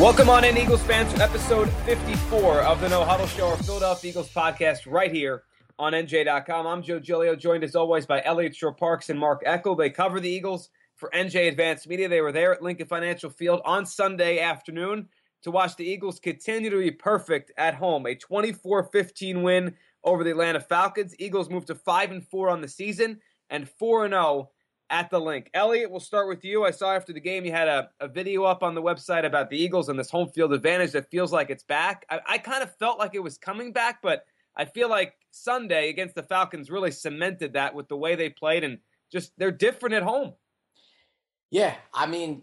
Welcome on in, Eagles fans, to episode 54 of the No Huddle Show, our Philadelphia Eagles podcast, right here on NJ.com. I'm Joe Giglio, joined as always by Eliot Shorr-Parks and Mark Eckel. They cover the Eagles for NJ Advanced Media. They were there at Lincoln Financial Field on Sunday afternoon to watch the Eagles continue to be perfect at home. A 24 15 win over the Atlanta Falcons. Eagles moved to 5 and 4 on the season and 4 and 0 at the Linc. Eliot, we'll start with you. I saw after the game you had a, a video up on the website about the Eagles and this home field advantage that feels like it's back. I, I kind of felt like it was coming back, but I feel like Sunday against the Falcons really cemented that with the way they played and just they're different at home. Yeah, I mean,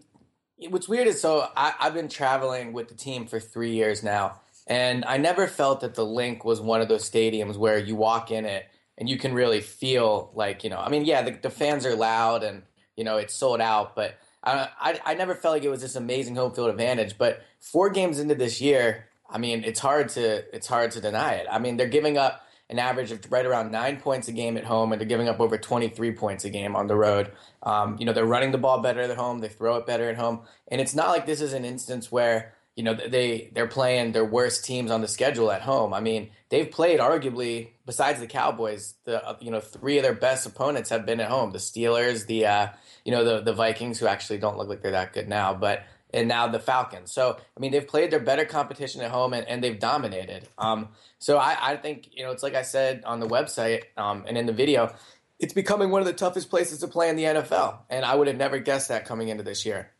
what's weird is so I, I've been traveling with the team for three years now, and I never felt that the Linc was one of those stadiums where you walk in it and you can really feel like you know. I mean, yeah, the, the fans are loud and you know it's sold out, but I, I I never felt like it was this amazing home field advantage. But four games into this year, I mean, it's hard to it's hard to deny it. I mean, they're giving up an average of right around nine points a game at home, and they're giving up over 23 points a game on the road. Um, you know, they're running the ball better at home, they throw it better at home, and it's not like this is an instance where you know they they're playing their worst teams on the schedule at home. I mean, they've played arguably besides the Cowboys, the uh, you know three of their best opponents have been at home: the Steelers, the uh, you know the the Vikings, who actually don't look like they're that good now, but and now the Falcons. So I mean, they've played their better competition at home and, and they've dominated. Um, so I, I think you know it's like I said on the website um, and in the video, it's becoming one of the toughest places to play in the NFL, and I would have never guessed that coming into this year.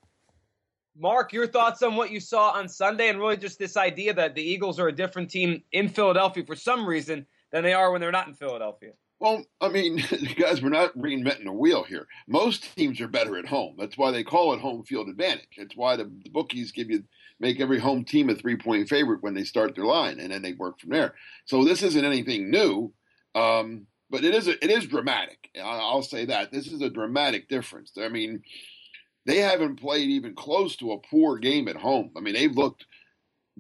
Mark, your thoughts on what you saw on Sunday, and really just this idea that the Eagles are a different team in Philadelphia for some reason than they are when they're not in Philadelphia. Well, I mean, guys, we're not reinventing the wheel here. Most teams are better at home. That's why they call it home field advantage. It's why the, the bookies give you make every home team a three point favorite when they start their line, and then they work from there. So this isn't anything new, um, but it is a, it is dramatic. I'll say that this is a dramatic difference. I mean, they haven't played even close to a poor game at home. I mean, they've looked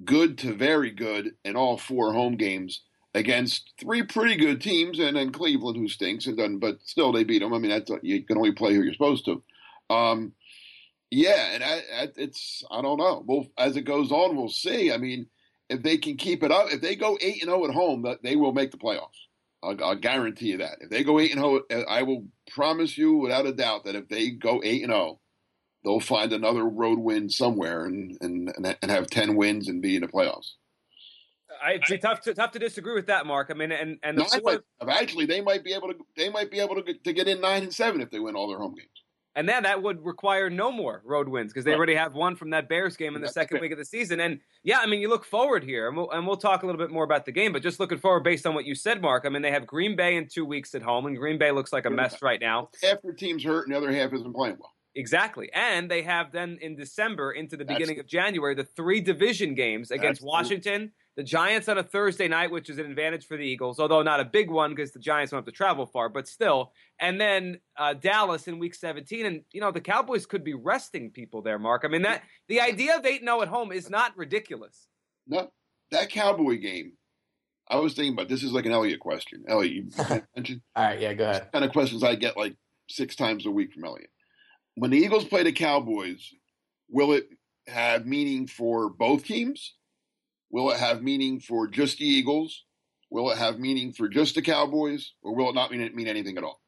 good to very good in all four home games against three pretty good teams, and then Cleveland, who stinks, and but still they beat them. I mean, that's you can only play who you're supposed to. Um, yeah, and I, I, it's I don't know. Well, as it goes on, we'll see. I mean, if they can keep it up, if they go eight and zero at home, they will make the playoffs. I'll, I'll, guarantee you that. If they go eight and zero, I will promise you without a doubt that if they go eight and zero, they'll find another road win somewhere and and and have ten wins and be in the playoffs. I'd be tough to tough to disagree with that, Mark. I mean, and and the four, actually they might be able to they might be able to get, to get in nine and seven if they win all their home games. And then that would require no more road wins because they right. already have one from that Bears game in the second week of the season. And yeah, I mean, you look forward here, and we'll, and we'll talk a little bit more about the game. But just looking forward based on what you said, Mark. I mean, they have Green Bay in two weeks at home, and Green Bay looks like a mess right now. Half their team's hurt, and the other half isn't playing well. Exactly. And they have then in December into the beginning of January the three division games against Washington, the Giants on a Thursday night, which is an advantage for the Eagles, although not a big one because the Giants don't have to travel far, but still. And then uh, Dallas in Week 17, and you know the Cowboys could be resting people there, Mark. I mean that the idea of eight 0 at home is not ridiculous. No, that Cowboy game. I was thinking about this is like an Eliot question. Eliot, you mentioned. All right, yeah, go ahead. Kind of questions I get like six times a week from Eliot. When the Eagles play the Cowboys, will it have meaning for both teams? Will it have meaning for just the Eagles? Will it have meaning for just the Cowboys? Or will it not mean, mean anything at all?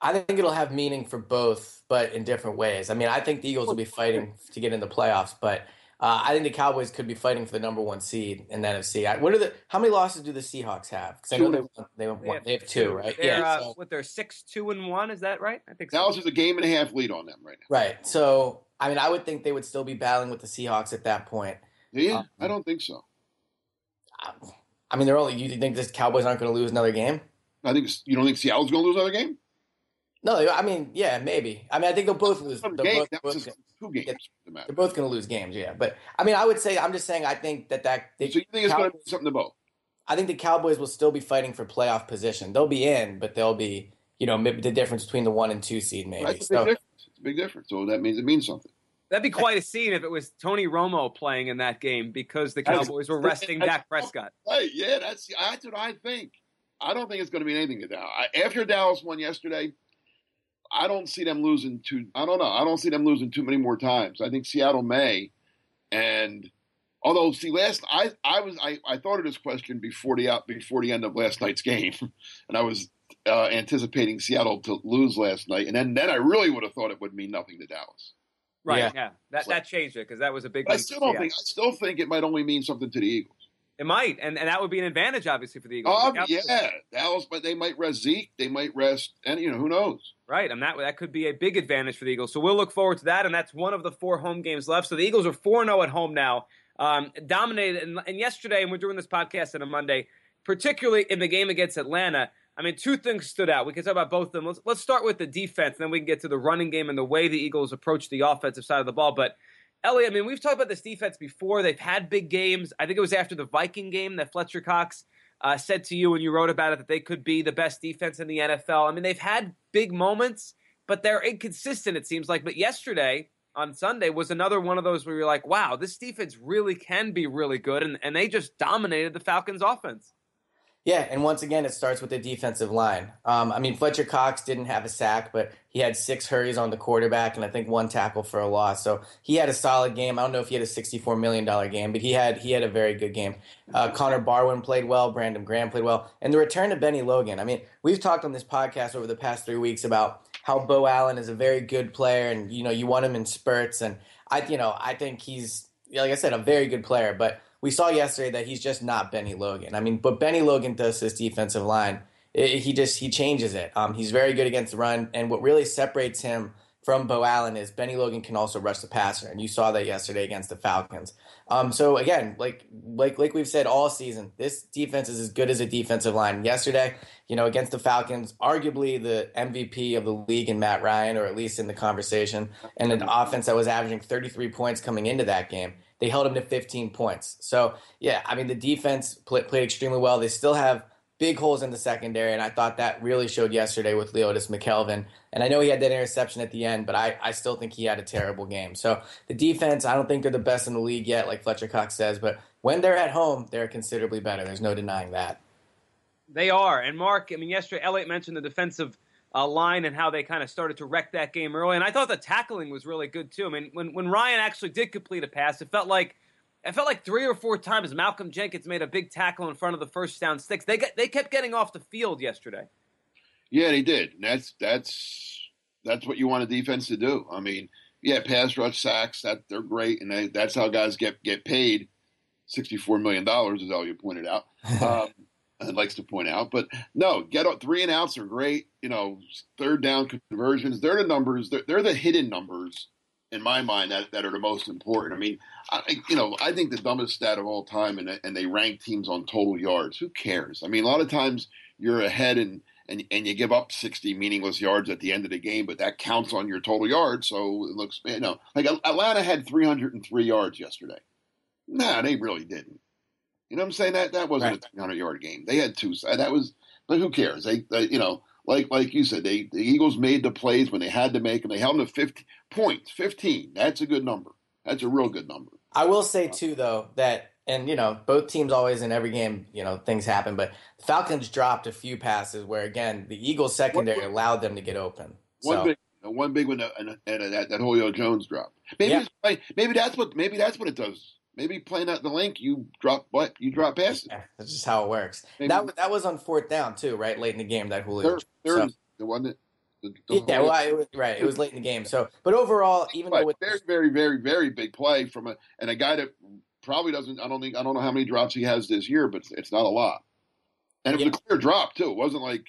I think it'll have meaning for both, but in different ways. I mean, I think the Eagles will be fighting to get in the playoffs, but uh, I think the Cowboys could be fighting for the number one seed in the NFC. I, what are the how many losses do the Seahawks have? Because I know they they, They have, they have two, right? They're, yeah. uh, so- with their six, two, and one. Is that right? I think so. Dallas is a game and a half lead on them right now. right. So I mean, I would think they would still be battling with the Seahawks at that point. Yeah, Um, I don't think so. I mean, they're only. You think this Cowboys aren't going to lose another game? I think you don't think Seattle's going to lose another game. No, I mean, yeah, maybe. I mean, I think they'll both lose. They're Another both, both- was just two games. Yeah. they're both going to lose games, yeah. But I mean, I would say I'm just saying I think that that they, So you think it's going to Cowboys- be something to both? I think the Cowboys will still be fighting for playoff position. They'll be in, but they'll be, you know, maybe the difference between the one and two seed, maybe. That's a big So, difference. It's a big difference. So that means it means something. That'd be quite a scene if it was Tony Romo playing in that game because the Cowboys were resting Dak Prescott. Right? Yeah, that's that's what I think. I don't think it's going to be anything to Dallas. After Dallas won yesterday, I don't see them losing too. I don't know. I don't see them losing too many more times. I think Seattle may, and although see last I I was I, I thought of this question before the out before the end of last night's game, and I was uh, anticipating Seattle to lose last night, and then then I really would have thought it would mean nothing to Dallas. Right? Yeah. Yeah, that that changed it because that was a big. I still don't think I still think it might only mean something to the Eagles. It might, and and that would be an advantage, obviously, for the Eagles. Oh yeah, Dallas, but they might rest Zeke. They might rest, and you know who knows. Right, and that that could be a big advantage for the Eagles. So we'll look forward to that, and that's one of the four home games left. So the Eagles are four zero at home now, um, dominated. And, and yesterday, and we're doing this podcast on a Monday, particularly in the game against Atlanta. I mean, two things stood out. We can talk about both of them. Let's let's start with the defense, and then we can get to the running game and the way the Eagles approach the offensive side of the ball. But Eliot, I mean, we've talked about this defense before. They've had big games. I think it was after the Viking game that Fletcher Cox uh, said to you when you wrote about it that they could be the best defense in the NFL. I mean, they've had big moments, but they're inconsistent, it seems like. But yesterday on Sunday was another one of those where you're like, wow, this defense really can be really good. And, and they just dominated the Falcons' offense. Yeah, and once again, it starts with the defensive line. Um, I mean, Fletcher Cox didn't have a sack, but he had six hurries on the quarterback and I think one tackle for a loss. So he had a solid game. I don't know if he had a $64 million game, but he had he had a very good game. Uh, Connor Barwin played well. Brandon Graham played well. And the return of Bennie Logan. I mean, we've talked on this podcast over the past three weeks about how Beau Allen is a very good player and, you know, you want him in spurts. And I, you know, I think he's, like I said, a very good player. But we saw yesterday that he's just not Bennie Logan. I mean, but Bennie Logan does this defensive line. It, he just he changes it. Um, he's very good against the run, and what really separates him from Beau Allen is Bennie Logan can also rush the passer, and you saw that yesterday against the Falcons. Um, so again, like like like we've said all season, this defense is as good as a defensive line. Yesterday, you know, against the Falcons, arguably the MVP of the league in Matt Ryan, or at least in the conversation, and an offense that was averaging 33 points coming into that game. They held him to 15 points. So yeah, I mean the defense play, played extremely well. They still have big holes in the secondary, and I thought that really showed yesterday with Leodis McKelvin. And I know he had that interception at the end, but I, I still think he had a terrible game. So the defense, I don't think they're the best in the league yet, like Fletcher Cox says, but when they're at home, they're considerably better. There's no denying that. They are. And Mark, I mean, yesterday Eliot mentioned the defensive uh, line and how they kind of started to wreck that game early. And I thought the tackling was really good too. I mean, when when Ryan actually did complete a pass, it felt like it felt like three or four times Malcolm Jenkins made a big tackle in front of the first down sticks. They got, they kept getting off the field yesterday. Yeah, they did. And that's that's that's what you want a defense to do. I mean, yeah, pass rush sacks that they're great, and they, that's how guys get get paid. Sixty-four million dollars is all you pointed out. um, and likes to point out, but no, get up three and outs are great. You know, third down conversions. They're the numbers. They're, they're the hidden numbers in my mind that, that are the most important. I mean, I, you know, I think the dumbest stat of all time, and and they rank teams on total yards. Who cares? I mean, a lot of times you're ahead and and and you give up 60 meaningless yards at the end of the game, but that counts on your total yards. So it looks, you know, like Atlanta had 303 yards yesterday. Nah, they really didn't. You know what I'm saying? That that wasn't Right. a 300 yard game. They had two. That was, but who cares? They, they you know, like like you said, they the Eagles made the plays when they had to make them. They held them to 50 points. 15. That's a good number. That's a real good number. I will say too, though, that and you know both teams always in every game, you know things happen, but the Falcons dropped a few passes where again the Eagles secondary What- allowed them to get open. One So big, one big one, uh, and, and uh, that that Julio Jones drop. Maybe Yeah. play- maybe that's what maybe that's what it does. Maybe playing out the Linc, you drop what you drop passes. yeah, that's just how it works. Maybe- That that was on fourth down too, right late in the game. That Julio. Third, third So- the one that yeah, well, I, it was, right. It was late in the game. So, but overall, even though with very, very, very, very big play from a and a guy that probably doesn't. I don't think I don't know how many drops he has this year, but it's, not a lot. And it was Yeah. a clear drop too. It wasn't like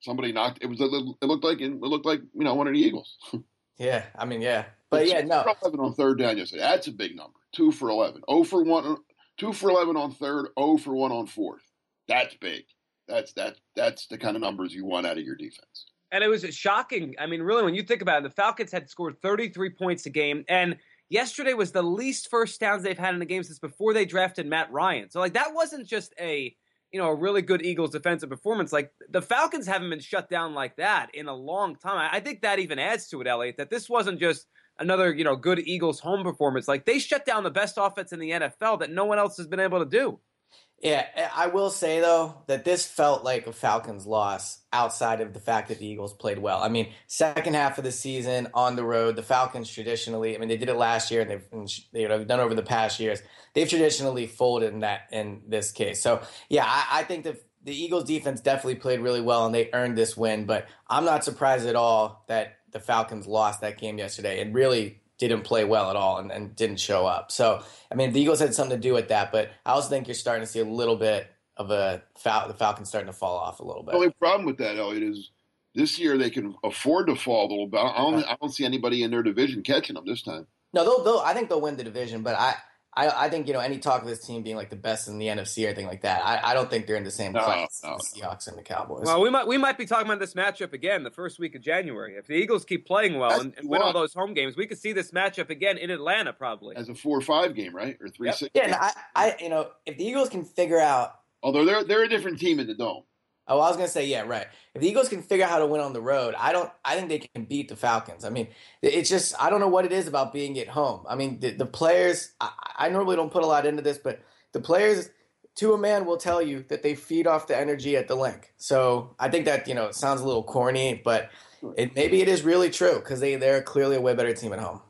somebody knocked. It was a little. It looked like it looked like you know one of the Eagles. yeah, I mean, yeah, but yeah, no, eleven on third down yesterday. That's a big number. Two for eleven. Oh for one. Two for eleven on third. Oh for one on fourth. That's big. That's that. That's the kind of numbers you want out of your defense. And it was shocking. I mean, really, when you think about it, the Falcons had scored 33 points a game, and yesterday was the least first downs they've had in a game since before they drafted Matt Ryan. So, like, that wasn't just a you know a really good Eagles defensive performance. Like the Falcons haven't been shut down like that in a long time. I, think that even adds to it, Eliot, that this wasn't just another you know good Eagles home performance. Like they shut down the best offense in the NFL that no one else has been able to do. Yeah, eh, I will say though that this felt like a Falcons loss outside of the fact that the Eagles played well. I mean, second half of the season on the road, the Falcons traditionally, I mean, they did it last year and they've you know done over the past years. They've traditionally folded in that in this case. So yeah, I, I think the Eagles defense definitely played really well and they earned this win. But I'm not surprised at all that the Falcons lost that game yesterday and really didn't play well at all and, and didn't show up. So, I mean, the Eagles had something to do with that, but I also think you're starting to see a little bit of a Fal- the Falcons starting to fall off a little bit. The only problem with that, Eliot, is this year they can afford to fall a little bit. I don't, I don't uh-huh. see anybody in their division catching them this time. No, they'll, they'll I think they'll win the division, but I, I, I think you know any talk of this team being like the best in the NFC or anything like that. I, I don't think they're in the same No, class no, as the Seahawks and the Cowboys. Well, we might we might be talking about this matchup again the first week of January. If the Eagles keep playing well and, and win all those home games, we could see this matchup again in Atlanta probably. As a four or five game, right? Or three Yep. six. yeah, and I, I, you know, if the Eagles can figure out Although they're they're a different team in the dome. Oh, I was gonna say, yeah, right. If the Eagles can figure out how to win on the road, I don't. I think they can beat the Falcons. I mean, it's just I don't know what it is about being at home. I mean, the, the players. I, I normally don't put a lot into this, but the players, to a man, will tell you that they feed off the energy at the Linc. So I think that you know it sounds a little corny, but it, maybe it is really true because they they're clearly a way better team at home.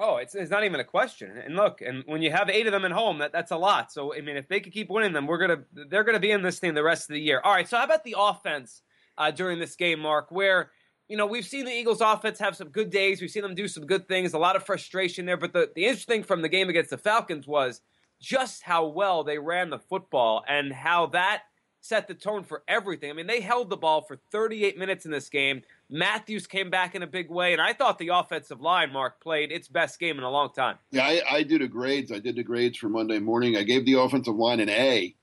Oh, it's, it's not even a question. And look, and when you have eight of them at home, that, that's a lot. So I mean, if they could keep winning them, we're gonna they're gonna be in this thing the rest of the year. All right. So how about the offense uh, during this game, Mark? Where you know we've seen the Eagles' offense have some good days, we've seen them do some good things, a lot of frustration there. But the the interesting thing from the game against the Falcons was just how well they ran the football and how that set the tone for everything. I mean, they held the ball for 38 minutes in this game. Mathews came back in a big way, and I thought the offensive line, Mark, played its best game in a long time. Yeah, I, I do the grades. I did the grades for Monday morning. I gave the offensive line an A,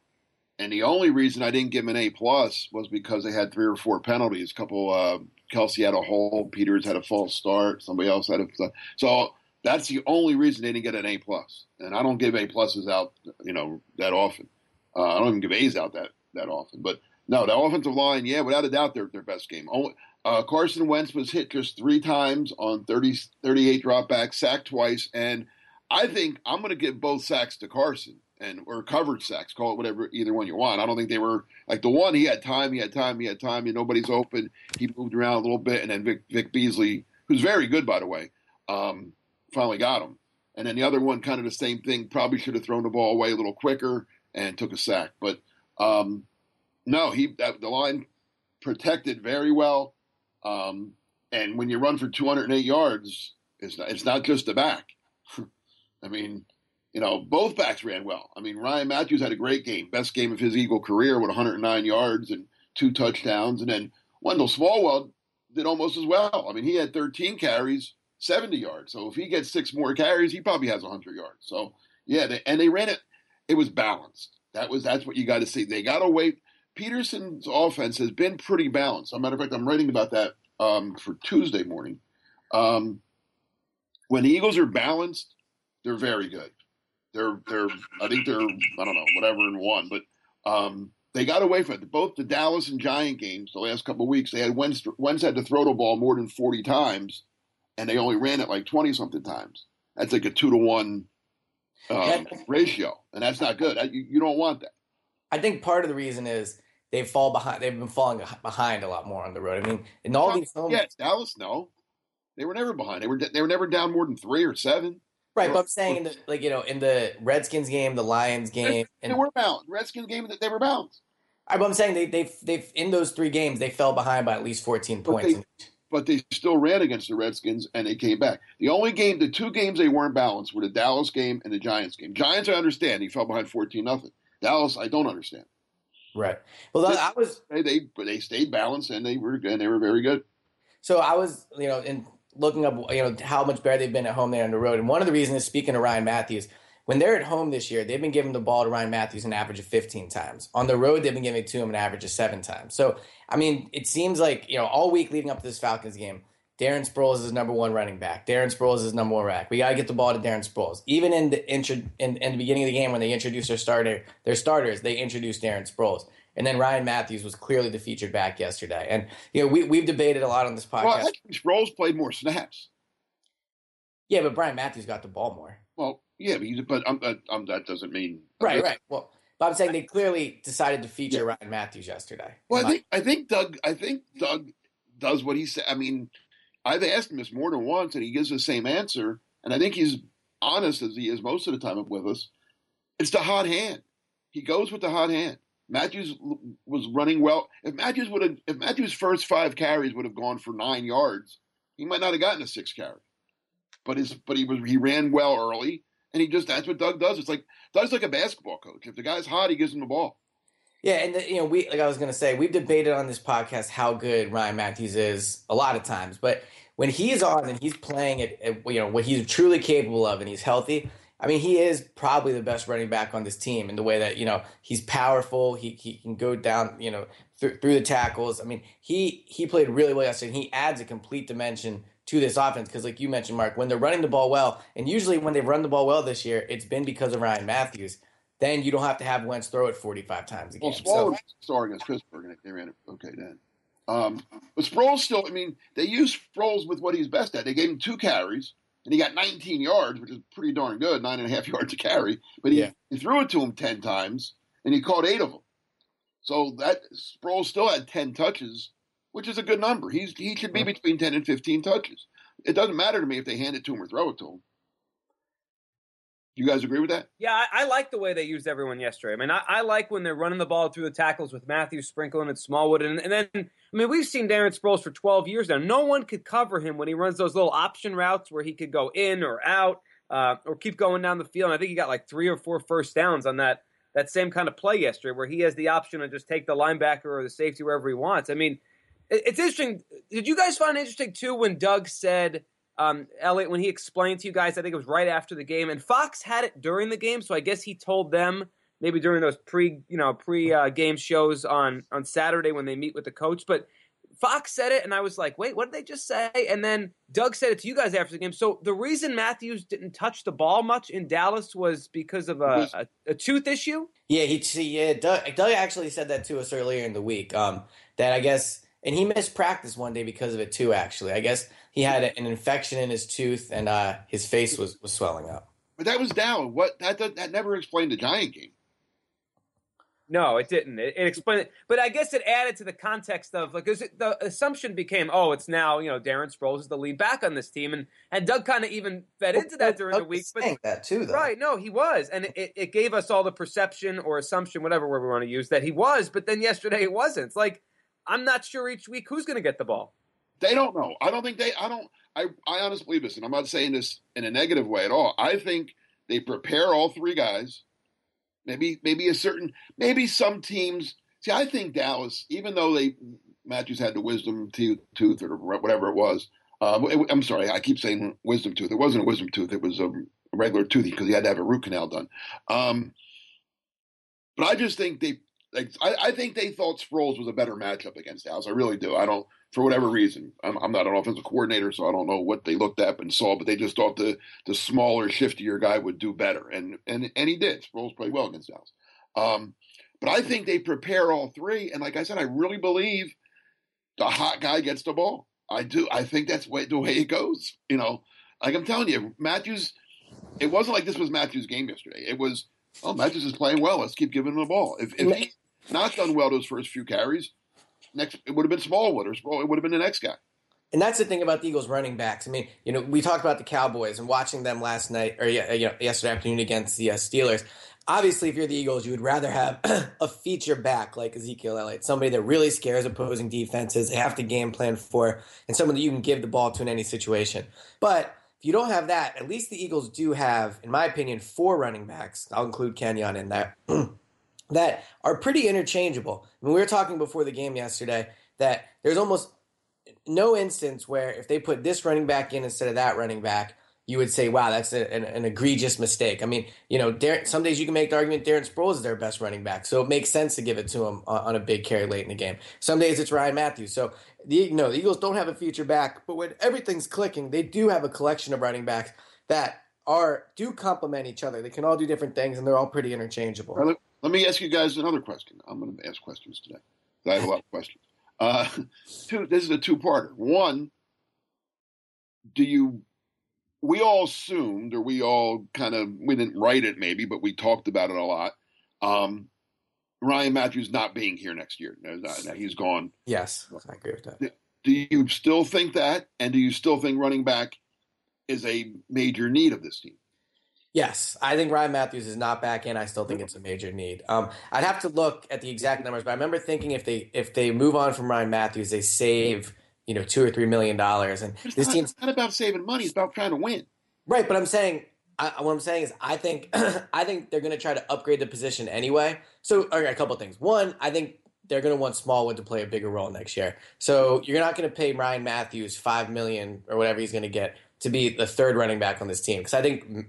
and the only reason I didn't give them an A plus was because they had three or four penalties. A couple, uh, Kelce had a hole, Peters had a false start, somebody else had a. So that's the only reason they didn't get an A plus. And I don't give A pluses out, you know, that often. Uh, I don't even give A's out that that often. But no, the offensive line, yeah, without a doubt, they're their best game. Only, uh, Carson Wentz was hit just three times on 30, 38 dropbacks, sacked twice, and I think I'm going to give both sacks to Carson and or covered sacks, call it whatever, either one you want. I don't think they were like the one he had time, he had time, he had time, and nobody's open. He moved around a little bit, and then Vic, Vic Beasley, who's very good by the way, um, finally got him. And then the other one, kind of the same thing. Probably should have thrown the ball away a little quicker and took a sack, but um, no, he that, the line protected very well. Um, and when you run for 208 yards, it's not, it's not just the back. I mean, you know, both backs ran well. I mean, Ryan Mathews had a great game, best game of his Eagle career with 109 yards and two touchdowns. And then Wendell Smallwood did almost as well. I mean, he had 13 carries, 70 yards. So if he gets six more carries, he probably has 100 yards. So yeah, they, and they ran it. It was balanced. That was that's what you got to see. They got to wait. Pederson's offense has been pretty balanced. As a matter of fact, I'm writing about that um, for Tuesday morning. Um, when the Eagles are balanced, they're very good. They're they're I think they're I don't know whatever in one, but um, they got away from it. Both the Dallas and Giant games the last couple of weeks, they had Wentz, Wentz had to throw the ball more than 40 times, and they only ran it like 20 something times. That's like a two to one um, ratio, and that's not good. You, you don't want that. I think part of the reason is they fall behind. They've been falling behind a lot more on the road. I mean, in all these home, yeah, Dallas, no, they were never behind. They were they were never down more than three or seven. right? But I'm saying, in the, like you know, in the Redskins game, the Lions game, They and were balanced. Redskins game, they were bounced. I- but I'm saying they they they in those three games they fell behind by at least 14 But points. they, but they still ran against the Redskins and they came back. The only game, the two games they weren't balanced were the Dallas game and the Giants game. Giants, I understand. He fell behind 14 nothing. Dallas, I don't understand. Right. Well, I was they, they they stayed balanced and they were and they were very good. So I was, you know, in looking up, you know, how much better they've been at home than on the road. And one of the reasons, speaking of Ryan Mathews, when they're at home this year, they've been giving the ball to Ryan Mathews an average of 15 times. On the road, they've been giving it to him an average of seven times. So, I mean, it seems like, you know, all week leading up to this Falcons game, Darren Sproles is number one running back. Darren Sproles is number one rack. We got to get the ball to Darren Sproles. Even in the intro, in, in the beginning of the game when they introduced their starter, their starters, they introduced Darren Sproles. And then Ryan Mathews was clearly the featured back yesterday. And you know, we we've debated a lot on this podcast. Well, I think Sproles played more snaps. Yeah, but Brian Mathews got the ball more. Well, yeah, but, but um, um, that doesn't mean right, right. Well, but I'm saying they clearly decided to feature yeah. Ryan Mathews yesterday. Well, I think I think Doug I think Doug does what he said. I mean, I've asked him this more than once, and he gives the same answer. And I think he's honest as he is most of the time with us. It's the hot hand. He goes with the hot hand. Mathews was running well. If Mathews would have, if Mathews' first five carries would have gone for nine yards, he might not have gotten a six carry. But his, but he was he ran well early, and he just that's what Doug does. It's like Doug's like a basketball coach. If the guy's hot, he gives him the ball. Yeah, and the, you know, we like I was going to say, we've debated on this podcast how good Ryan Mathews is a lot of times, but when he's on and he's playing at, at you know what he's truly capable of, and he's healthy, I mean, he is probably the best running back on this team in the way that you know he's powerful. He he can go down, you know, th- through the tackles. I mean, he he played really well yesterday. He adds a complete dimension to this offense because, like you mentioned, Mark, when they're running the ball well, and usually when they've run the ball well this year, it's been because of Ryan Mathews. Then you don't have to have Wentz throw it forty five times again. Well, Sproles so, against Pittsburgh, and they ran it okay then. Um, but Sproles still, I mean, they used Sproles with what he's best at. They gave him two carries and he got 19 yards, which is pretty darn good, nine and a half yards to carry. But he, yeah. he threw it to him 10 times, and he caught eight of them. So that Sproles still had 10 touches, which is a good number. He's he should be between 10 and 15 touches. It doesn't matter to me if they hand it to him or throw it to him. You guys agree with that? Yeah, I, I, like the way they used everyone yesterday. I mean, I, I, like when they're running the ball through the tackles with Mathews sprinkling and Smallwood, and, and, then I mean, we've seen Darren Sproles for 12 years now. No one could cover him when he runs those little option routes where he could go in or out uh, or keep going down the field. And I think he got like three or four first downs on that that same kind of play yesterday, where he has the option to just take the linebacker or the safety wherever he wants. I mean, it's interesting. Did you guys find it interesting too when Doug said? um, Eliot, when he explained to you guys, I think it was right after the game, and Fox had it during the game, so I guess he told them maybe during those pre, you know, pre uh, game shows on on Saturday when they meet with the coach. But Fox said it, and I was like, wait, what did they just say? And then Doug said it to you guys after the game. So the reason Mathews didn't touch the ball much in Dallas was because of a, a, a tooth issue. Yeah, he yeah Doug, Doug actually said that to us earlier in the week. Um, that I guess, and he missed practice one day because of it too. Actually, I guess he had an infection in his tooth and uh, his face was, was swelling up. But that was down. What that that never explained the Giant game. No, it didn't. It, it explained it, but I guess it added to the context of like it, the assumption became, oh, it's now you know Darren Sproles is the lead back on this team, and and Doug kind of even fed well, into that during Doug the week. But that too, though. right? No, he was, and it, it gave us all the perception or assumption, whatever word we want to use, that he was. But then yesterday it wasn't. It's like I'm not sure each week who's going to get the ball. They don't know. I don't think they. I don't. I, I honestly believe this, and I'm not saying this in a negative way at all. I think they prepare all three guys. Maybe maybe a certain maybe some teams. See, I think Dallas, even though they Mathews had the wisdom tooth, or whatever it was. Uh, it, I'm sorry, I keep saying wisdom tooth. It wasn't a wisdom tooth. It was a regular tooth because he had to have a root canal done. Um, but I just think they like I, I, think they thought Sproles was a better matchup against Dallas. I really do. I don't for whatever reason. I'm, I'm, not an offensive coordinator, so I don't know what they looked at and saw, but they just thought the the smaller, shiftier guy would do better, and and and he did. Sproles played well against Dallas. Um, but I think they prepare all three, and like I said, I really believe the hot guy gets the ball. I do. I think that's way, the way it goes. You know, like I'm telling you, Mathews. It wasn't like this was Mathews' game yesterday. It was, oh, Mathews is playing well. Let's keep giving him the ball. If, if he not done well those first few carries, next it would have been Smallwood or Small, it would have been the next guy. And that's the thing about the Eagles running backs. I mean, you know, we talked about the Cowboys and watching them last night or you know, yesterday afternoon against the uh, Steelers. Obviously, if you're the Eagles, you would rather have a feature back like Ezekiel Elliott, somebody that really scares opposing defenses, they have to game plan for, and someone that you can give the ball to in any situation. But if you don't have that, at least the Eagles do have, in my opinion, four running backs. I'll include Kenjon in that. that are pretty interchangeable. I mean, we were talking before the game yesterday that there's almost no instance where if they put this running back in instead of that running back, you would say, wow, that's a, an, an, egregious mistake. I mean, you know, some days you can make the argument Darren Sproles is their best running back, so it makes sense to give it to him on, on a big carry late in the game. Some days it's Ryan Mathews. So the the Eagles don't have a feature back, but when everything's clicking, they do have a collection of running backs that are do complement each other. They can all do different things, and they're all pretty interchangeable. Let, me ask you guys another question. I'm going to ask questions today. I have a lot of questions. Uh, two, this is a two-parter. One, do you? We all assumed, or we all kind of we didn't write it maybe, but we talked about it a lot. Um, Ryan Mathews not being here next year. He's gone. Yes, I agree with that. Do you still think that? And do you still think running back is a major need of this team? Yes, I think Ryan Mathews is not back in. I still think it's a major need. Um, I'd have to look at the exact numbers, but I remember thinking if they if they move on from Ryan Mathews, they save you know two or three million dollars. And it's this not, team's not about saving money; it's about trying to win. Right, but I'm saying I, what I'm saying is I think I think they're going to try to upgrade the position anyway. So, okay, a couple things. One, I think they're going to want Smallwood to play a bigger role next year. So you're not going to pay Ryan Mathews five million or whatever he's going to get to be the third running back on this team because I think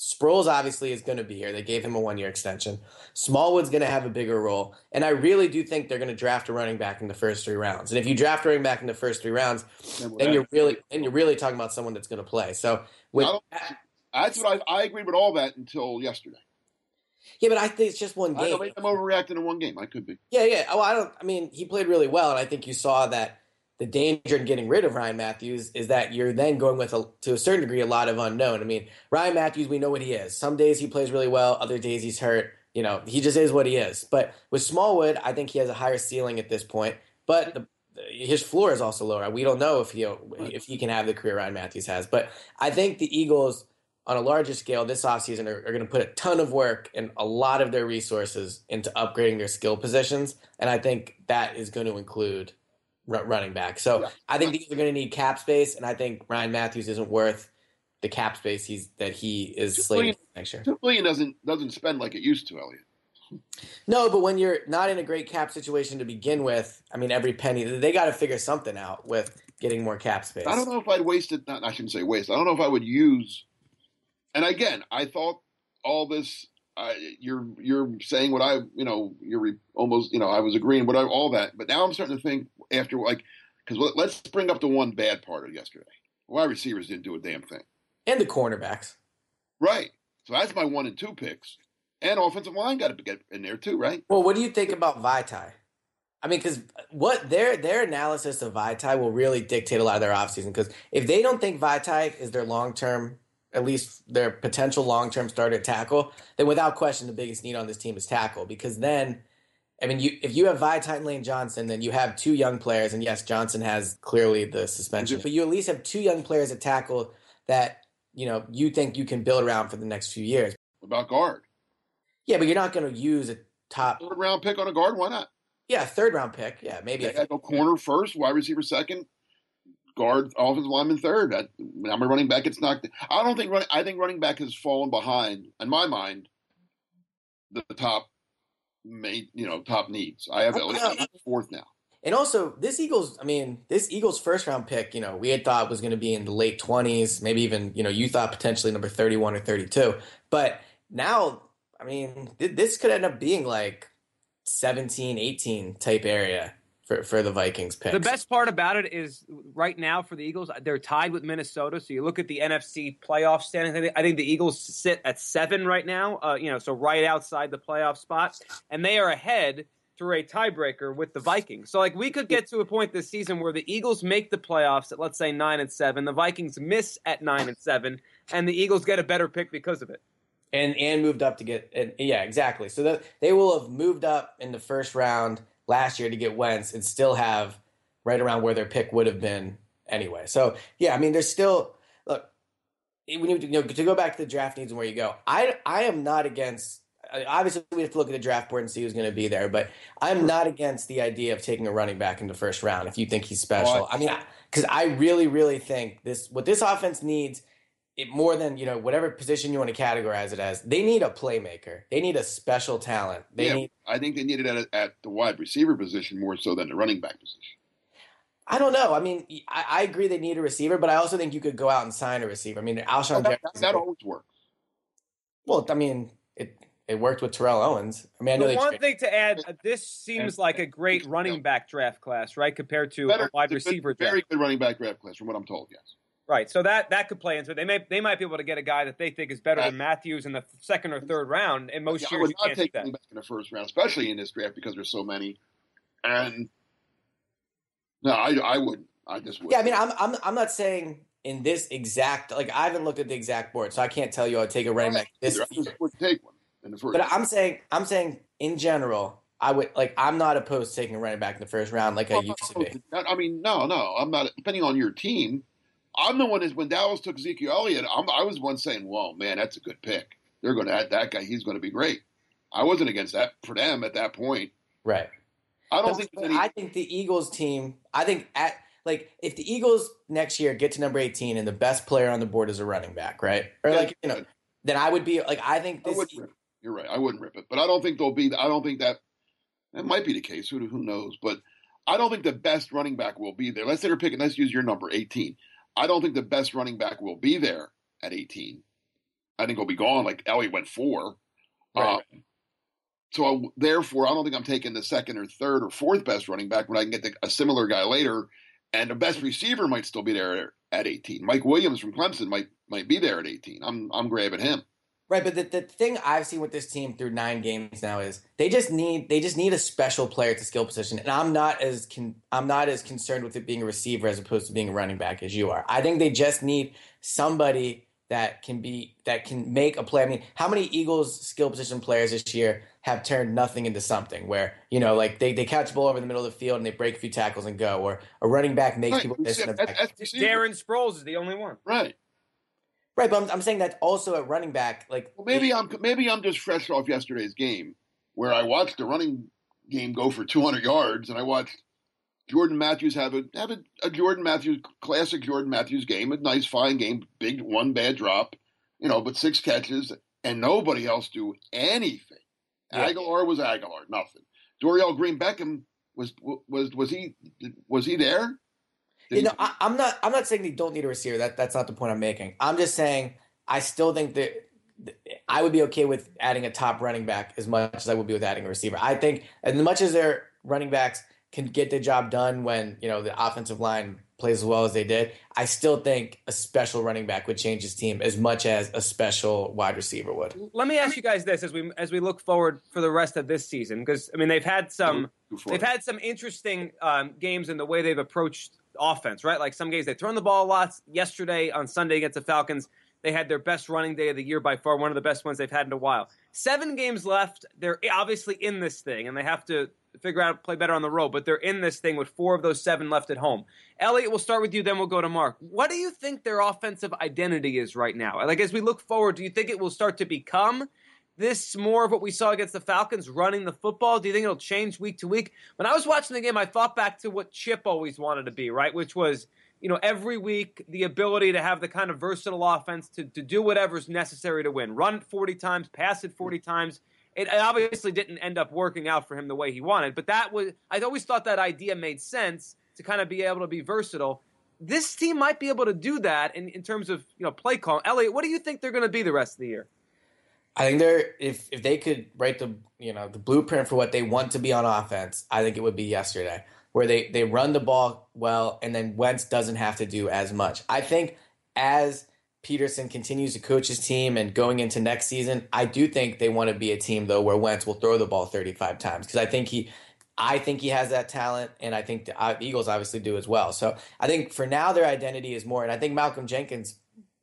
Sproles obviously is going to be here. They gave him a one year extension. Smallwood's going to have a bigger role, and I really do think they're going to draft a running back in the first three rounds. And if you draft a running back in the first three rounds, then you're really then you're really talking about someone that's going to play. So with that's what I, I agreed with all that until yesterday. Yeah, but I think it's just one game. I am overreacting in one game. I could be. Yeah, yeah. Oh, I don't. I mean, he played really well, and I think you saw that the danger in getting rid of Ryan Mathews is that you're then going with a, to a certain degree a lot of unknown. I mean, Ryan Mathews, we know what he is. Some days he plays really well, other days he's hurt. You know, he just is what he is. But with Smallwood, I think he has a higher ceiling at this point. But the, his floor is also lower. We don't know if he if he can have the career Ryan Mathews has. But I think the Eagles, on a larger scale, this offseason are, are going to put a ton of work and a lot of their resources into upgrading their skill positions. And I think that is going to include running back. So yeah. I think these are going to need cap space, and I think Ryan Mathews isn't worth the cap space he's that he is slated next year. Two billion doesn't doesn't spend like it used to, Eliot. No, but when you're not in a great cap situation to begin with, I mean, every penny they got to figure something out with getting more cap space. I don't know if I'd waste it. Not, I shouldn't say waste. I don't know if I would use. And again, I thought all this. Uh, you're you're saying what I you know you're re, almost you know I was agreeing with all that, but now I'm starting to think after like because let's bring up the one bad part of yesterday. Wide receivers didn't do a damn thing, and the cornerbacks. Right. So that's my one and two picks, and offensive line got to get in there too, right? Well, what do you think about Vaitai? I mean, because what their their analysis of Vaitai will really dictate a lot of their offseason. Because if they don't think Vaitai is their long term, at least their potential long term starter tackle, then without question the biggest need on this team is tackle. Because then I mean, you if you have Vaitai and Lane Johnson, then you have two young players, and yes, Johnson has clearly the suspension, but you at least have two young players at tackle that you know you think you can build around for the next few years. What about guard? Yeah, but you're not going to use a top third round pick on a guard. Why not? Yeah, third round pick. Yeah, maybe. I go corner first, wide receiver second, guard, offensive lineman third. I, I'm a running back. It's not. I don't think running. I think running back has fallen behind in my mind. The top main, you know, top needs. I have at fourth now. And also, this Eagles, I mean, this Eagles first round pick, you know, we had thought was going to be in the late 20s, maybe even, you know, you thought potentially number 31 or 32. But now, I mean, th- this could end up being like 17, 18 type area for, for the Vikings pick. The best part about it is right now for the Eagles, they're tied with Minnesota. So you look at the NFC playoff standings. I think the Eagles sit at seven right now. Uh, you know, so right outside the playoff spot, and they are ahead through a tiebreaker with the Vikings. So like we could get to a point this season where the Eagles make the playoffs at let's say nine and seven, the Vikings miss at nine and seven, and the Eagles get a better pick because of it. And and moved up to get and, yeah exactly. So that they will have moved up in the first round last year to get Wentz and still have right around where their pick would have been anyway. So yeah, I mean, there's still look when you, you know to go back to the draft needs and where you go. I I am not against. Obviously, we have to look at the draft board and see who's going to be there, but I'm not against the idea of taking a running back in the first round if you think he's special. I mean, because I really, really think this what this offense needs it more than you know whatever position you want to categorize it as. They need a playmaker. They need a special talent. They yeah, need. I think they need it at, at the wide receiver position more so than the running back position. I don't know. I mean, I, I, agree they need a receiver, but I also think you could go out and sign a receiver. I mean, Alshon oh, that, that, that always works. Well, I mean, it it worked with Terrell Owens. I mean, I know the one thing to add, uh, this seems like a great running back draft class, right, compared to Better, a wide receiver. Very draft. good running back draft class, from what I'm told. Yes. Right, so that that could play into it. They may they might be able to get a guy that they think is better than uh, Mathews in the second or third round. In most yeah, years, I would not take running back in the first round, especially in this draft because there's so many. And no, I I wouldn't. I just wouldn't. Yeah, I mean, I'm I'm I'm not saying in this exact like I haven't looked at the exact board, so I can't tell you I'd take a running back this. I just would take one in the first. But I'm saying I'm saying in general, I would like I'm not opposed to taking a running back in the first round like well, I used to be. I mean, no, no, I'm not. Depending on your team, I'm the one is when Dallas took Ezekiel Elliott, I'm, i was one saying, "Well, man, that's a good pick. They're going to add that guy. He's going to be great." I wasn't against that for them at that point. Right. I don't but, think. Any- I think the Eagles team. I think at like if the Eagles next year get to number 18 and the best player on the board is a running back, right? Or yeah, like you know, then I would be like I think this. I e- You're right. I wouldn't rip it, but I don't think they'll be. I don't think that that might be the case. Who who knows? But I don't think the best running back will be there. Let's say they're picking. Let's use your number 18. I don't think the best running back will be there at 18. I think he'll be gone. Like Elliott went four. Right. Um, so I, therefore, I don't think I'm taking the second or third or fourth best running back when I can get the, a similar guy later and the best receiver might still be there at 18. Mike Williams from Clemson might might be there at 18. I'm I'm grabbing him. Right, but the, the thing I've seen with this team through nine games now is they just need they just need a special player at the skill position, and I'm not as con, I'm not as concerned with it being a receiver as opposed to being a running back as you are. I think they just need somebody that can be that can make a play. I mean, how many Eagles skill position players this year have turned nothing into something where, you know, like they, they catch a ball over the middle of the field and they break a few tackles and go, or a running back makes right. people miss in the. Darren Sproles is the only one. Right. Right, but I'm, I'm saying that also at running back, like well, maybe I'm maybe I'm just fresh off yesterday's game where I watched the running game go for 200 yards and I watched Jordan Matthews have a have a, a Jordan Matthews classic Jordan Matthews game, a nice fine game, big one bad drop, you know, but six catches and nobody else do anything. Yeah. Agholor was Agholor, nothing. Dorial Green Beckham was was was he was he there? Did you know, I, am not I'm not saying they don't need a receiver. That that's not the point I'm making. I'm just saying I still think that I would be okay with adding a top running back as much as I would be with adding a receiver. I think as much as their running backs can get the job done when you know the offensive line plays as well as they did, I still think a special running back would change his team as much as a special wide receiver would. Let me ask you guys this as we as we look forward for the rest of this season because I mean they've had some they've had some interesting um, games in the way they've approached offense, right? Like some games they've thrown the ball lots. Yesterday on Sunday against the Falcons, they had their best running day of the year by far, one of the best ones they've had in a while. Seven games left. They're obviously in this thing, and they have to figure out play better on the road, but they're in this thing with four of those seven left at home. Eliot, we'll start with you, then we'll go to Mark. What do you think their offensive identity is right now? Like as we look forward, do you think it will start to become this more of what we saw against the Falcons, running the football? Do you think it'll change week to week? When I was watching the game, I thought back to what Chip always wanted to be, right? Which was you know, every week the ability to have the kind of versatile offense to, to do whatever's necessary to win. Run it 40 times, pass it 40 times, it obviously didn't end up working out for him the way he wanted, but that was I always thought that idea made sense to kind of be able to be versatile. This team might be able to do that in, in terms of you know play call. Eliot, what do you think they're going to be the rest of the year? I think they're if if they could write the you know the blueprint for what they want to be on offense, I think it would be yesterday where they they run the ball well and then Wentz doesn't have to do as much. I think as Pederson continues to coach his team and going into next season, I do think they want to be a team though where Wentz will throw the ball 35 times because I think he I think he has that talent, and I think the uh, Eagles obviously do as well. So I think for now their identity is more, and I think Malcolm Jenkins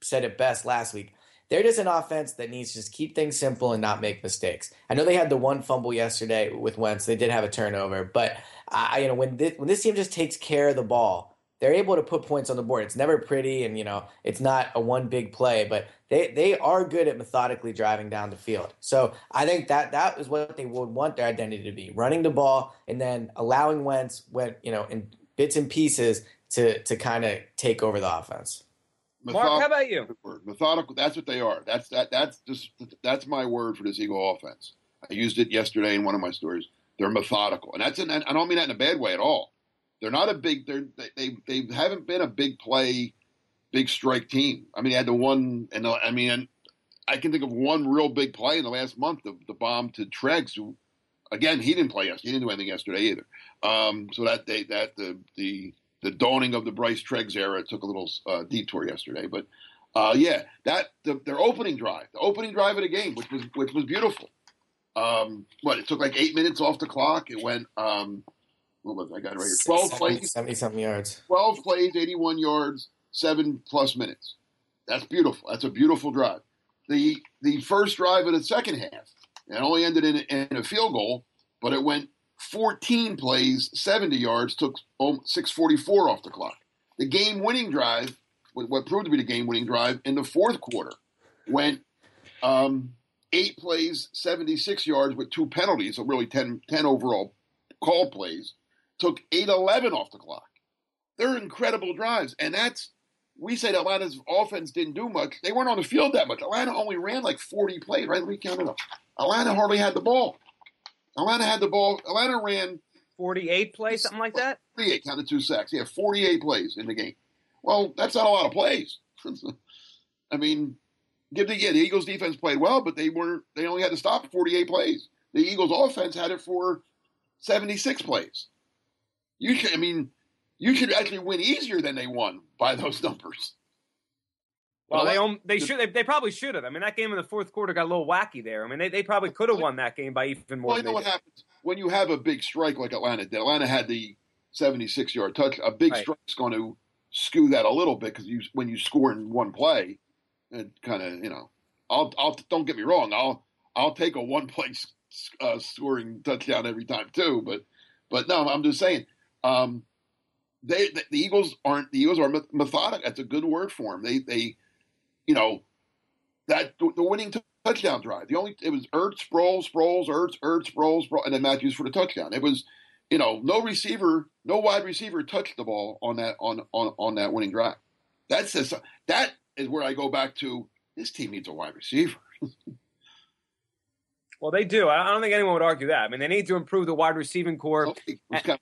said it best last week. They're just an offense that needs to just keep things simple and not make mistakes. I know they had the one fumble yesterday with Wentz. They did have a turnover, but I, you know when this, when this team just takes care of the ball, they're able to put points on the board. It's never pretty, and you know it's not a one big play, but they they are good at methodically driving down the field. So I think that that is what they would want their identity to be: running the ball and then allowing Wentz, when you know, in bits and pieces to to kind of take over the offense. Mark, how about you? Methodical. That's what they are. That's that. That's just that's my word for this Eagle offense. I used it yesterday in one of my stories. They're methodical, and that's. And I don't mean that in a bad way at all. They're not a big. They're, they they haven't been a big play, big strike team. I mean, they had the one, and I mean, I can think of one real big play in the last month, the, the bomb to Treggs, who, again, he didn't play yesterday. He didn't do anything yesterday either. Um, so that day, that the the the dawning of the Bryce Treggs era took a little uh, detour yesterday, but uh, yeah, that the, their opening drive, the opening drive of the game, which was which was beautiful. Um, what it took like eight minutes off the clock. It went. Um, what was I got it right here? Twelve 70, plays, seventy something yards. Twelve plays, eighty-one yards, seven plus minutes. That's beautiful. That's a beautiful drive. The the first drive of the second half, it only ended in, in a field goal, but it went 14 plays, 70 yards, took 644 off the clock. The game winning drive, what proved to be the game winning drive in the fourth quarter, went um, eight plays, 76 yards with two penalties, so really 10, 10 overall call plays took 8-11 off the clock. They're incredible drives, and that's we said Atlanta's offense didn't do much. They weren't on the field that much. Atlanta only ran like 40 plays, right? Let me count it up. Atlanta hardly had the ball. Atlanta had the ball. Atlanta ran 48 plays, something like that. 48 counted two sacks. Yeah, 48 plays in the game. Well, that's not a lot of plays. I mean, give the yeah, the Eagles defense played well, but they weren't. They only had to stop 48 plays. The Eagles offense had it for 76 plays. You should, I mean, you should actually win easier than they won by those numbers. Well, they they should they, they, probably should have. I mean, that game in the fourth quarter got a little wacky there. I mean, they, they probably could have won that game by even more. Well, you know what happens when you have a big strike like Atlanta did. Atlanta had the seventy-six yard touch. A big right. strike's going to skew that a little bit because you when you score in one play, it kind of you know. I'll I'll don't get me wrong. I'll I'll take a one play uh, scoring touchdown every time too. But but no, I'm just saying um, they the, the, Eagles aren't the Eagles are methodic. That's a good word for them. They they you know that the winning t- touchdown drive. The only it was Ertz, Sproles, Sproles, Ertz, Ertz, Sproles, Sproles, and then Mathews for the touchdown. It was you know no receiver, no wide receiver touched the ball on that on on on that winning drive. That's just, that is where I go back to this team needs a wide receiver. Well, they do. I don't think anyone would argue that. I mean, they need to improve the wide receiving corps.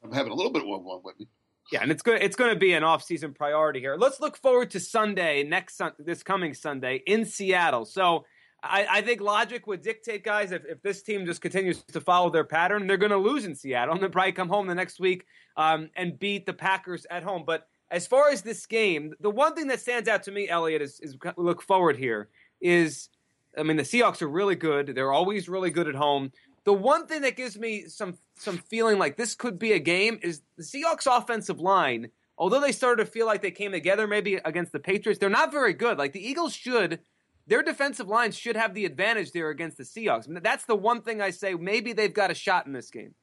of having a little bit of one with me. Yeah, and it's going it's going to be an off-season priority here. Let's look forward to Sunday next this coming Sunday in Seattle. So I, I, think logic would dictate, guys, if, if this team just continues to follow their pattern, they're going to lose in Seattle and they'll probably come home the next week um, and beat the Packers at home. But as far as this game, the one thing that stands out to me, Eliot, is, is look forward here is I mean, the Seahawks are really good. They're always really good at home. The one thing that gives me some some feeling like this could be a game is the Seahawks offensive line. Although they started to feel like they came together maybe against the Patriots, they're not very good. Like the Eagles should their defensive lines should have the advantage there against the Seahawks. That's the one thing I say. Maybe they've got a shot in this game.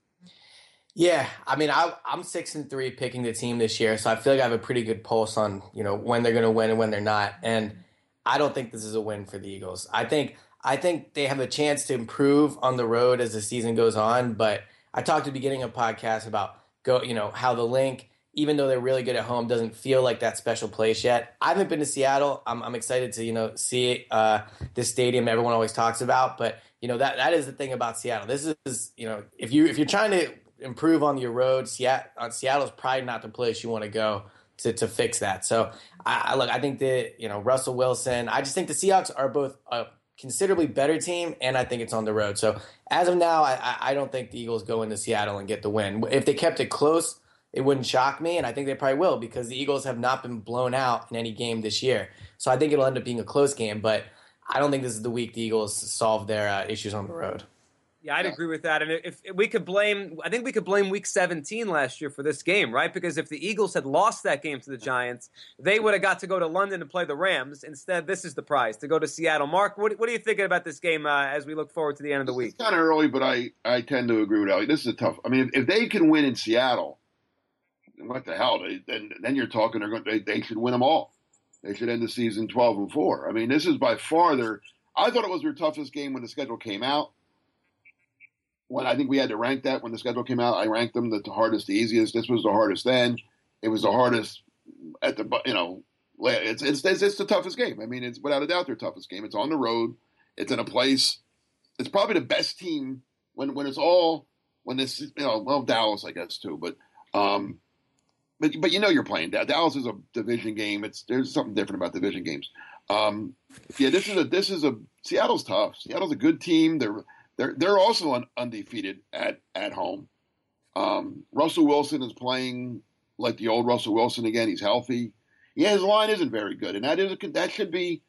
Yeah, I mean, I, am six and three picking the team this year, so I feel like I have a pretty good pulse on you know when they're going to win and when they're not. And I don't think this is a win for the Eagles. I think I think they have a chance to improve on the road as the season goes on. But I talked at the beginning of podcast about go, you know, how the Linc, even though they're really good at home, doesn't feel like that special place yet. I haven't been to Seattle. I'm, I'm excited to you know see uh, this stadium everyone always talks about. But you know that that is the thing about Seattle. This is you know if you if you're trying to improve on your road, Seattle, Seattle's probably not the place you want to go to, to fix that. So I, I look, I think that you know Russell Wilson. I just think the Seahawks are both a considerably better team, and I think it's on the road. So as of now, I, I don't think the Eagles go into Seattle and get the win. If they kept it close, it wouldn't shock me, and I think they probably will because the Eagles have not been blown out in any game this year. So I think it'll end up being a close game, but I don't think this is the week the Eagles solve their uh, issues on the road. Yeah, I'd agree with that. And if, if, we could blame, I think we could blame Week 17 last year for this game, right? Because if the Eagles had lost that game to the Giants, they would have got to go to London and play the Rams. Instead, this is the prize to go to Seattle. Mark, what, what are you thinking about this game uh, as we look forward to the end of the week? It's kind of early, but I, I tend to agree with Ellie. This is a tough. I mean, if, if they can win in Seattle, what the hell? They, then then you're talking they're going they, they should win them all. They should end the season twelve and four. I mean, this is by far their. I thought it was their toughest game when the schedule came out. When I think we had to rank that when the schedule came out, I ranked them the hardest, the easiest. This was the hardest then. It was the hardest at the you know it's it's it's, it's the toughest game. I mean, it's without a doubt their toughest game. It's on the road. It's in a place. It's probably the best team when when it's all when this you know well Dallas I guess too, but um, but but you know you're playing Dallas is a division game. It's there's something different about division games. Um, yeah, this is a this is a Seattle's tough. Seattle's a good team. They're they're they're also un, undefeated at at home. Um, Russell Wilson is playing like the old Russell Wilson again. He's healthy. Yeah, his line isn't very good, and that is a, that should be.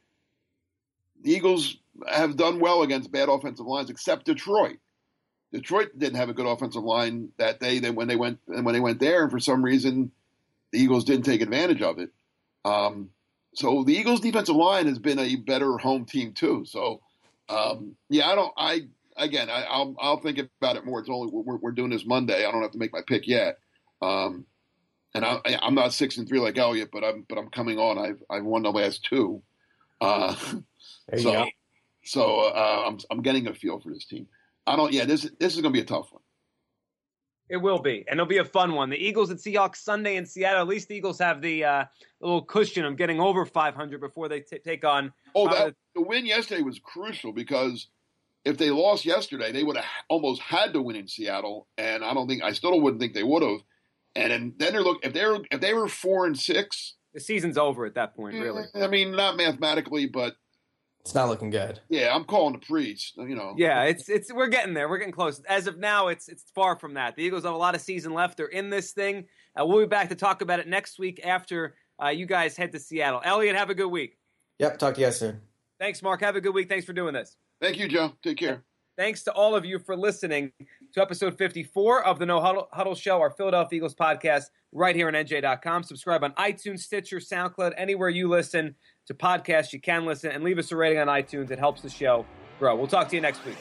The Eagles have done well against bad offensive lines, except Detroit. Detroit didn't have a good offensive line that day. Then when they went and when they went there, and for some reason, the Eagles didn't take advantage of it. Um, so the Eagles' defensive line has been a better home team too. So um, yeah, I don't. I again, I, will I'll think about it more. It's only we're, we're, doing this Monday. I don't have to make my pick yet. Um, and I, am not six and three like Eliot, but I'm but I'm coming on. I've I've won the last two. Uh, so so uh, I'm I'm getting a feel for this team. I don't. Yeah, this this is going to be a tough one. It will be, and it'll be a fun one. The Eagles and Seahawks Sunday in Seattle. At least the Eagles have the uh, little cushion of getting over 500 before they t- take on. Oh, that, the win yesterday was crucial because if they lost yesterday, they would have almost had to win in Seattle, and I don't think I still wouldn't think they would have. And then, then they're look if they were if they were four and six, the season's over at that point. Really, I mean, not mathematically, but it's not looking good. Yeah, I'm calling the priest. You know. Yeah, it's it's we're getting there. We're getting close. As of now, it's it's far from that. The Eagles have a lot of season left. They're in this thing. Uh, we'll be back to talk about it next week after uh, you guys head to Seattle. Eliot, have a good week. Yep. Talk to you guys soon. Thanks, Mark. Have a good week. Thanks for doing this. Thank you, Joe. Take care. Thanks to all of you for listening to episode 54 of the No Huddle, Huddle Show, our Philadelphia Eagles podcast, right here on NJ.com. Subscribe on iTunes, Stitcher, SoundCloud, anywhere you listen to podcasts, you can listen and leave us a rating on iTunes. It helps the show grow. We'll talk to you next week.